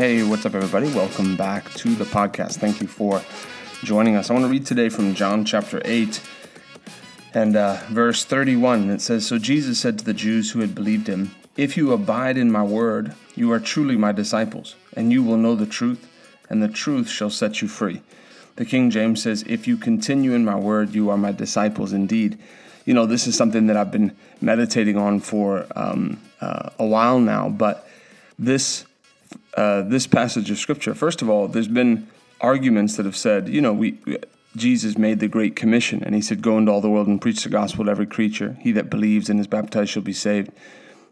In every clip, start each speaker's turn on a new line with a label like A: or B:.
A: Hey, what's up, everybody? Welcome back to the podcast. Thank you for joining us. I want to read today from John chapter 8 and uh, verse 31. It says So Jesus said to the Jews who had believed him, If you abide in my word, you are truly my disciples, and you will know the truth, and the truth shall set you free. The King James says, If you continue in my word, you are my disciples indeed. You know, this is something that I've been meditating on for um, uh, a while now, but this uh, this passage of scripture. First of all, there's been arguments that have said, you know, we, we Jesus made the great commission, and he said, "Go into all the world and preach the gospel to every creature. He that believes and is baptized shall be saved."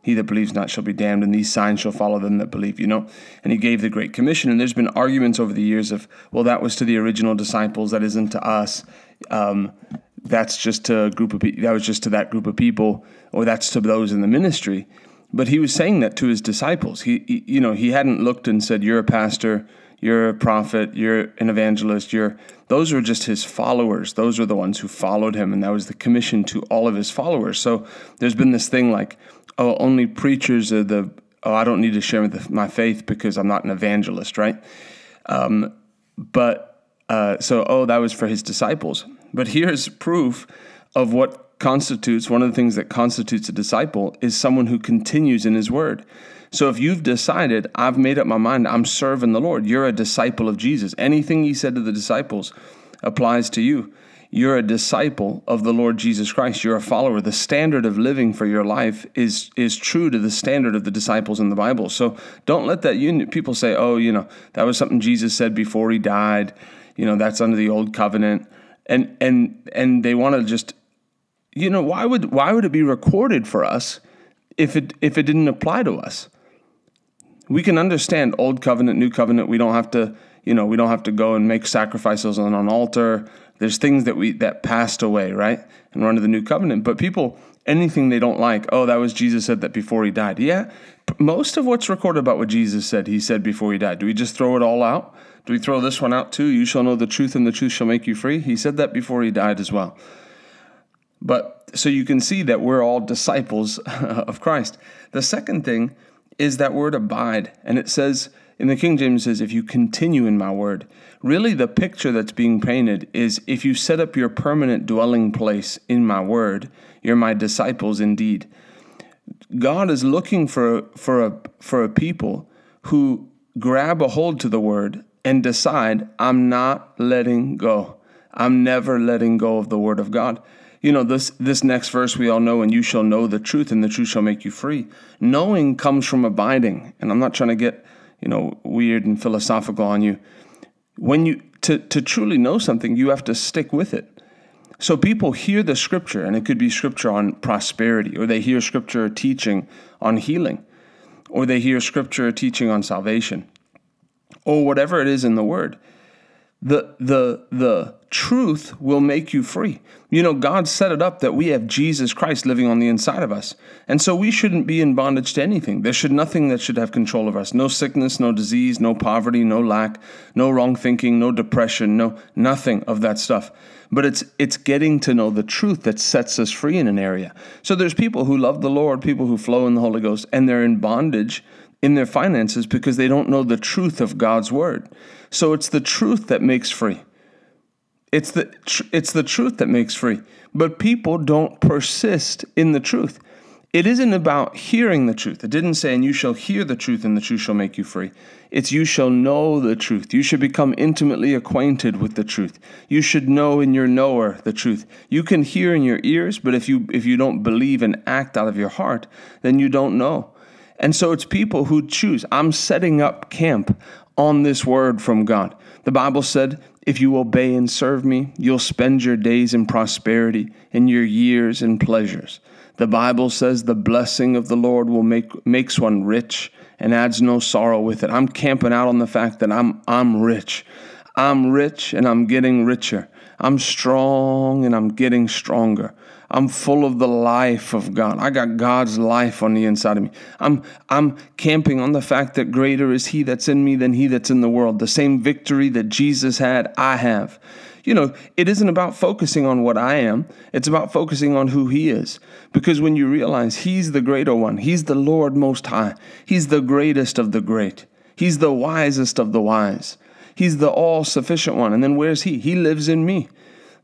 A: He that believes not shall be damned, and these signs shall follow them that believe, you know? And he gave the Great Commission. And there's been arguments over the years of, well, that was to the original disciples, that isn't to us. Um, that's just to a group of people, that was just to that group of people, or that's to those in the ministry. But he was saying that to his disciples. He, he, you know, he hadn't looked and said, "You're a pastor, you're a prophet, you're an evangelist." You're those were just his followers. Those were the ones who followed him, and that was the commission to all of his followers. So there's been this thing like, "Oh, only preachers are the." Oh, I don't need to share my faith because I'm not an evangelist, right? Um, but uh, so, oh, that was for his disciples. But here's proof of what constitutes one of the things that constitutes a disciple is someone who continues in his word. So if you've decided, I've made up my mind, I'm serving the Lord, you're a disciple of Jesus. Anything he said to the disciples applies to you. You're a disciple of the Lord Jesus Christ. You're a follower. The standard of living for your life is is true to the standard of the disciples in the Bible. So don't let that you people say, "Oh, you know, that was something Jesus said before he died." You know, that's under the old covenant. And and and they want to just you know, why would why would it be recorded for us if it if it didn't apply to us? We can understand old covenant, new covenant. We don't have to, you know, we don't have to go and make sacrifices on an altar. There's things that we that passed away, right? And we're under the new covenant. But people, anything they don't like, oh, that was Jesus said that before he died. Yeah, most of what's recorded about what Jesus said, he said before he died. Do we just throw it all out? Do we throw this one out too? You shall know the truth, and the truth shall make you free. He said that before he died as well. But so you can see that we're all disciples of Christ. The second thing is that word abide. And it says in the King James says, if you continue in my word. Really, the picture that's being painted is if you set up your permanent dwelling place in my word, you're my disciples indeed. God is looking for, for, a, for a people who grab a hold to the word and decide, I'm not letting go. I'm never letting go of the word of God you know this this next verse we all know and you shall know the truth and the truth shall make you free. Knowing comes from abiding. And i'm not trying to get you know weird and philosophical on you. When you to to truly know something you have to stick with it. So people hear the scripture and it could be scripture on prosperity or they hear scripture teaching on healing or they hear scripture teaching on salvation or whatever it is in the word the the the truth will make you free. You know, God set it up that we have Jesus Christ living on the inside of us. And so we shouldn't be in bondage to anything. There should nothing that should have control of us. No sickness, no disease, no poverty, no lack, no wrong thinking, no depression, no nothing of that stuff. But it's it's getting to know the truth that sets us free in an area. So there's people who love the Lord, people who flow in the Holy Ghost, and they're in bondage in their finances because they don't know the truth of God's word. So it's the truth that makes free. It's the it's the truth that makes free. But people don't persist in the truth. It isn't about hearing the truth. It didn't say, and you shall hear the truth, and the truth shall make you free. It's you shall know the truth. You should become intimately acquainted with the truth. You should know in your knower the truth. You can hear in your ears, but if you if you don't believe and act out of your heart, then you don't know. And so it's people who choose. I'm setting up camp on this word from God. The Bible said, if you obey and serve me, you'll spend your days in prosperity and your years in pleasures. The Bible says the blessing of the Lord will make makes one rich and adds no sorrow with it. I'm camping out on the fact that I'm I'm rich. I'm rich and I'm getting richer. I'm strong and I'm getting stronger. I'm full of the life of God. I got God's life on the inside of me. I'm I'm camping on the fact that greater is he that's in me than he that's in the world. The same victory that Jesus had, I have. You know, it isn't about focusing on what I am. It's about focusing on who he is. Because when you realize he's the greater one, he's the Lord most high. He's the greatest of the great. He's the wisest of the wise. He's the all sufficient one. And then where's He? He lives in me.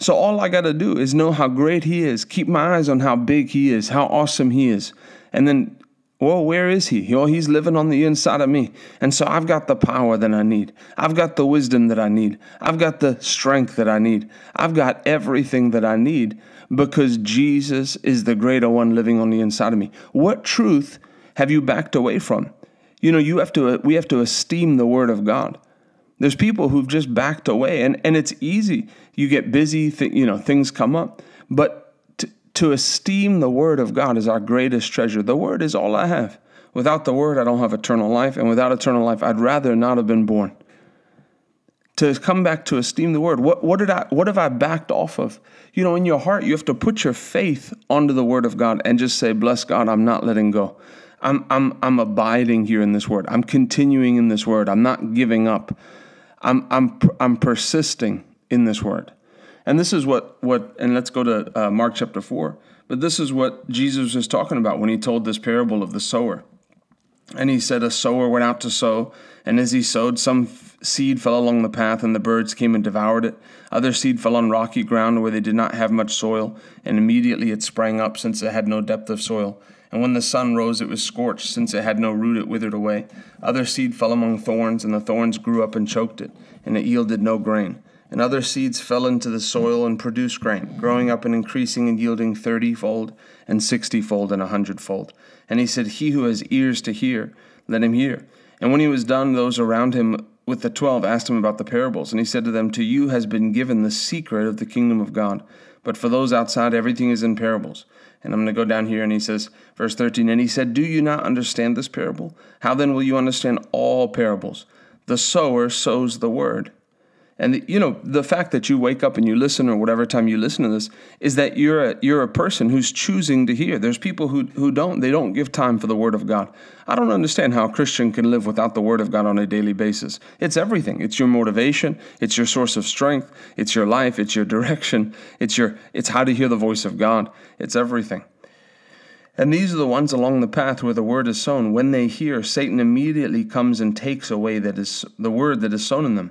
A: So all I got to do is know how great He is, keep my eyes on how big He is, how awesome He is. And then, well, where is He? Well, He's living on the inside of me. And so I've got the power that I need. I've got the wisdom that I need. I've got the strength that I need. I've got everything that I need because Jesus is the greater one living on the inside of me. What truth have you backed away from? You know, you have to we have to esteem the word of God. There's people who've just backed away, and, and it's easy. You get busy, th- you know, things come up. But to, to esteem the Word of God is our greatest treasure. The Word is all I have. Without the Word, I don't have eternal life, and without eternal life, I'd rather not have been born. To come back to esteem the Word, what, what did I what have I backed off of? You know, in your heart, you have to put your faith onto the Word of God and just say, "Bless God, I'm not letting go." I'm, I'm, I'm abiding here in this word. I'm continuing in this word. I'm not giving up. I'm, I'm, I'm persisting in this word. And this is what, what and let's go to uh, Mark chapter 4. But this is what Jesus was talking about when he told this parable of the sower. And he said, A sower went out to sow, and as he sowed, some seed fell along the path, and the birds came and devoured it. Other seed fell on rocky ground where they did not have much soil, and immediately it sprang up, since it had no depth of soil. And when the sun rose, it was scorched, since it had no root, it withered away. Other seed fell among thorns, and the thorns grew up and choked it, and it yielded no grain. And other seeds fell into the soil and produced grain, growing up and increasing and yielding thirtyfold, and sixtyfold, and a hundredfold. And he said, He who has ears to hear, let him hear. And when he was done, those around him with the twelve asked him about the parables. And he said to them, To you has been given the secret of the kingdom of God. But for those outside, everything is in parables and I'm going to go down here and he says, verse 13, and he said, Do you not understand this parable? How then will you understand all parables? The sower sows the word. And you know the fact that you wake up and you listen, or whatever time you listen to this, is that you're a you're a person who's choosing to hear. There's people who who don't. They don't give time for the Word of God. I don't understand how a Christian can live without the Word of God on a daily basis. It's everything. It's your motivation. It's your source of strength. It's your life. It's your direction. It's your it's how to hear the voice of God. It's everything. And these are the ones along the path where the word is sown. When they hear, Satan immediately comes and takes away that is the word that is sown in them.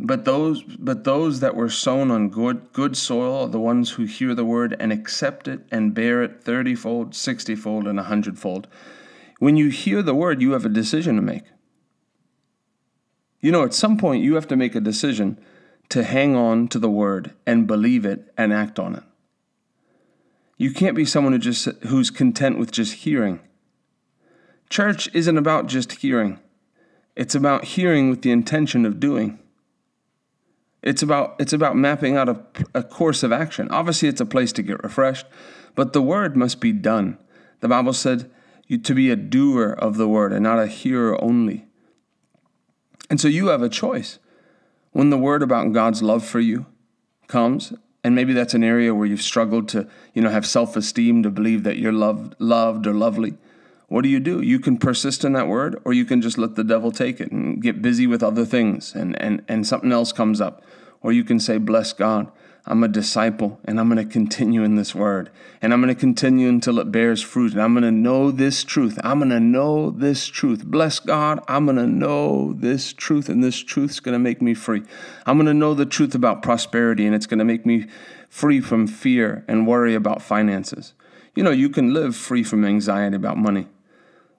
A: But those, but those that were sown on good, good soil are the ones who hear the word and accept it and bear it thirtyfold, sixtyfold, and a hundredfold. When you hear the word, you have a decision to make. You know, at some point, you have to make a decision to hang on to the word and believe it and act on it. You can't be someone who just who's content with just hearing. Church isn't about just hearing. It's about hearing with the intention of doing. It's about it's about mapping out a, a course of action. Obviously, it's a place to get refreshed, but the word must be done. The Bible said you to be a doer of the word and not a hearer only. And so you have a choice. When the word about God's love for you comes, and maybe that's an area where you've struggled to, you know, have self-esteem to believe that you're loved, loved or lovely. What do you do? You can persist in that word, or you can just let the devil take it and get busy with other things, and, and, and something else comes up. Or you can say, Bless God, I'm a disciple, and I'm going to continue in this word, and I'm going to continue until it bears fruit, and I'm going to know this truth. I'm going to know this truth. Bless God, I'm going to know this truth, and this truth's going to make me free. I'm going to know the truth about prosperity, and it's going to make me free from fear and worry about finances. You know, you can live free from anxiety about money.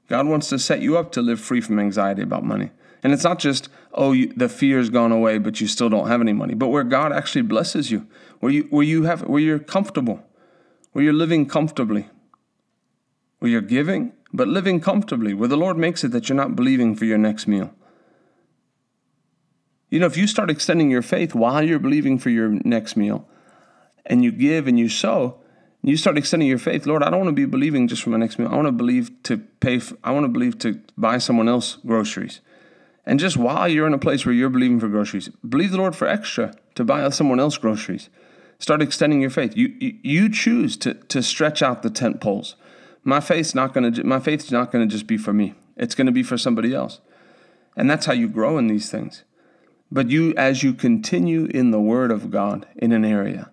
A: God wants to set you up to live free from anxiety about money. And it's not just, oh, you, the fear's gone away, but you still don't have any money, but where God actually blesses you, where you, where you have, where you're comfortable, where you're living comfortably, where you're giving, but living comfortably, where the Lord makes it that you're not believing for your next meal. You know, if you start extending your faith while you're believing for your next meal, and you give and you sow, you start extending your faith, Lord, I don't want to be believing just for my next meal. I want to believe to pay. For, I want to believe to buy someone else groceries, And just while you're in a place where you're believing for groceries, believe the Lord for extra to buy someone else groceries. Start extending your faith. You you, you choose to to stretch out the tent poles. My faith's not going to my faith's not going to just be for me. It's going to be for somebody else. And that's how you grow in these things. But you as you continue in the word of God in an area,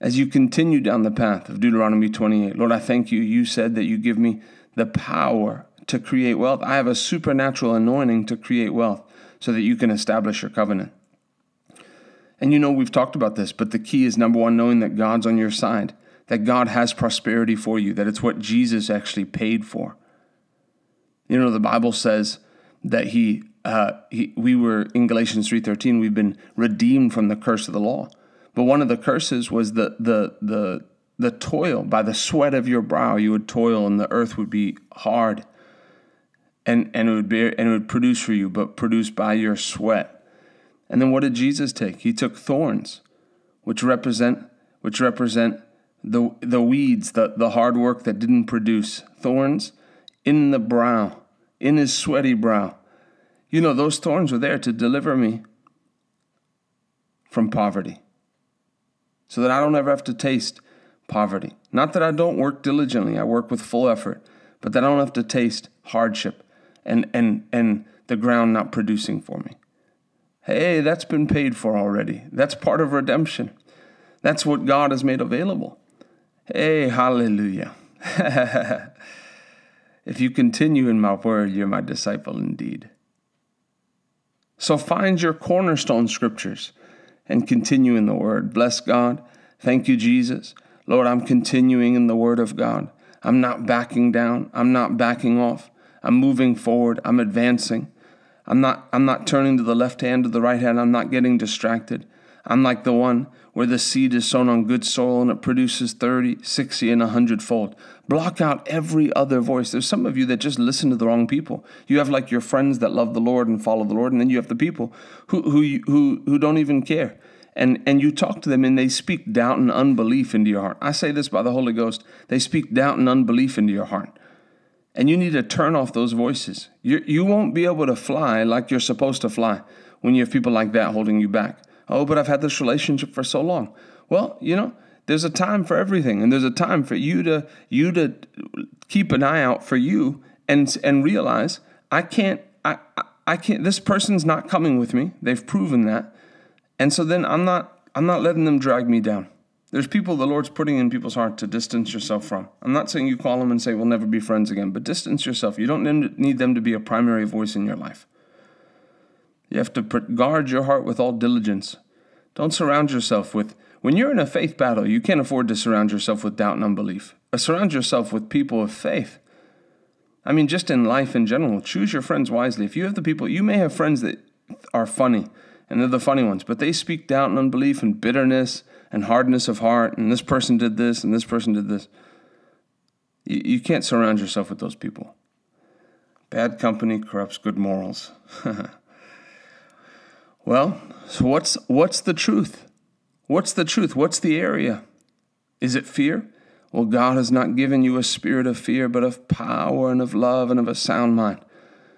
A: as you continue down the path of Deuteronomy 28, Lord, I thank you. You said that you give me the power to create wealth. I have a supernatural anointing to create wealth so that you can establish your covenant. And you know, we've talked about this, but the key is number one, knowing that God's on your side, that God has prosperity for you, that it's what Jesus actually paid for. You know, the Bible says that he, uh, he we were in Galatians 3.13, we've been redeemed from the curse of the law. But one of the curses was the, the, the, the toil. By the sweat of your brow, you would toil, and the earth would be hard and, and it would bear and it would produce for you, but produced by your sweat. And then what did Jesus take? He took thorns, which represent which represent the the weeds, the, the hard work that didn't produce. Thorns in the brow, in his sweaty brow. You know, those thorns were there to deliver me from poverty. So that I don't ever have to taste poverty. Not that I don't work diligently, I work with full effort, but that I don't have to taste hardship and and and the ground not producing for me. Hey, that's been paid for already. That's part of redemption. That's what God has made available. Hey, hallelujah. if you continue in my word, you're my disciple indeed. So find your cornerstone scriptures and continue in the word. Bless God. Thank you, Jesus. Lord, I'm continuing in the word of God. I'm not backing down. I'm not backing off. I'm moving forward. I'm advancing. I'm not, I'm not turning to the left hand or the right hand. I'm not getting distracted. I'm like the one where the seed is sown on good soil and it produces 30, 60, and 100 fold. Block out every other voice. There's some of you that just listen to the wrong people. You have like your friends that love the Lord and follow the Lord, and then you have the people who, who, who, who don't even care. And, and you talk to them and they speak doubt and unbelief into your heart. I say this by the Holy Ghost. They speak doubt and unbelief into your heart. And you need to turn off those voices. You, you won't be able to fly like you're supposed to fly when you have people like that holding you back. Oh, but I've had this relationship for so long. Well, you know, there's a time for everything, and there's a time for you to you to keep an eye out for you and and realize I can't I I can't this person's not coming with me. They've proven that. And so then I'm not I'm not letting them drag me down. There's people the Lord's putting in people's heart to distance yourself from. I'm not saying you call them and say, we'll never be friends again, but distance yourself. You don't need them to be a primary voice in your life. You have to guard your heart with all diligence. Don't surround yourself with, when you're in a faith battle, you can't afford to surround yourself with doubt and unbelief. Uh, surround yourself with people of faith. I mean, just in life in general, choose your friends wisely. If you have the people, you may have friends that are funny, and they're the funny ones, but they speak doubt and unbelief and bitterness and hardness of heart, and this person did this and this person did this. You, you can't surround yourself with those people. Bad company corrupts good morals. well, so what's what's the truth? What's the truth? What's the area? Is it fear? Well, God has not given you a spirit of fear, but of power and of love and of a sound mind.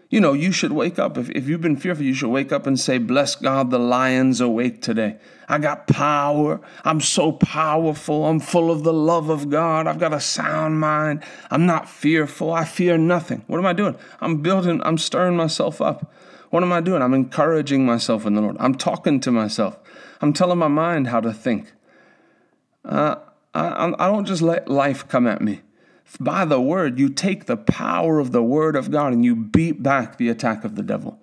A: You know, you should wake up. If, if you've been fearful, you should wake up and say, Bless God, the lion's awake today. I got power. I'm so powerful. I'm full of the love of God. I've got a sound mind. I'm not fearful. I fear nothing. What am I doing? I'm building, I'm stirring myself up. What am I doing? I'm encouraging myself in the Lord. I'm talking to myself. I'm telling my mind how to think. Uh, I, I don't just let life come at me by the word, you take the power of the word of God and you beat back the attack of the devil.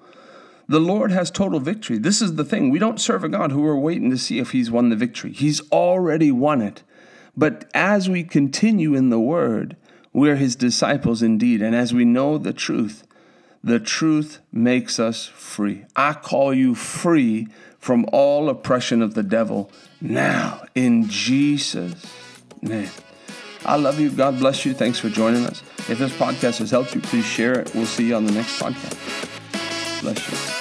A: The Lord has total victory. This is the thing. We don't serve a God who we're waiting to see if he's won the victory. He's already won it. But as we continue in the word, we're his disciples indeed. And as we know the truth, the truth makes us free. I call you free from all oppression of the devil now in Jesus' name. I love you. God bless you. Thanks for joining us. If this podcast has helped you, please share it. We'll see you on the next podcast. Bless you.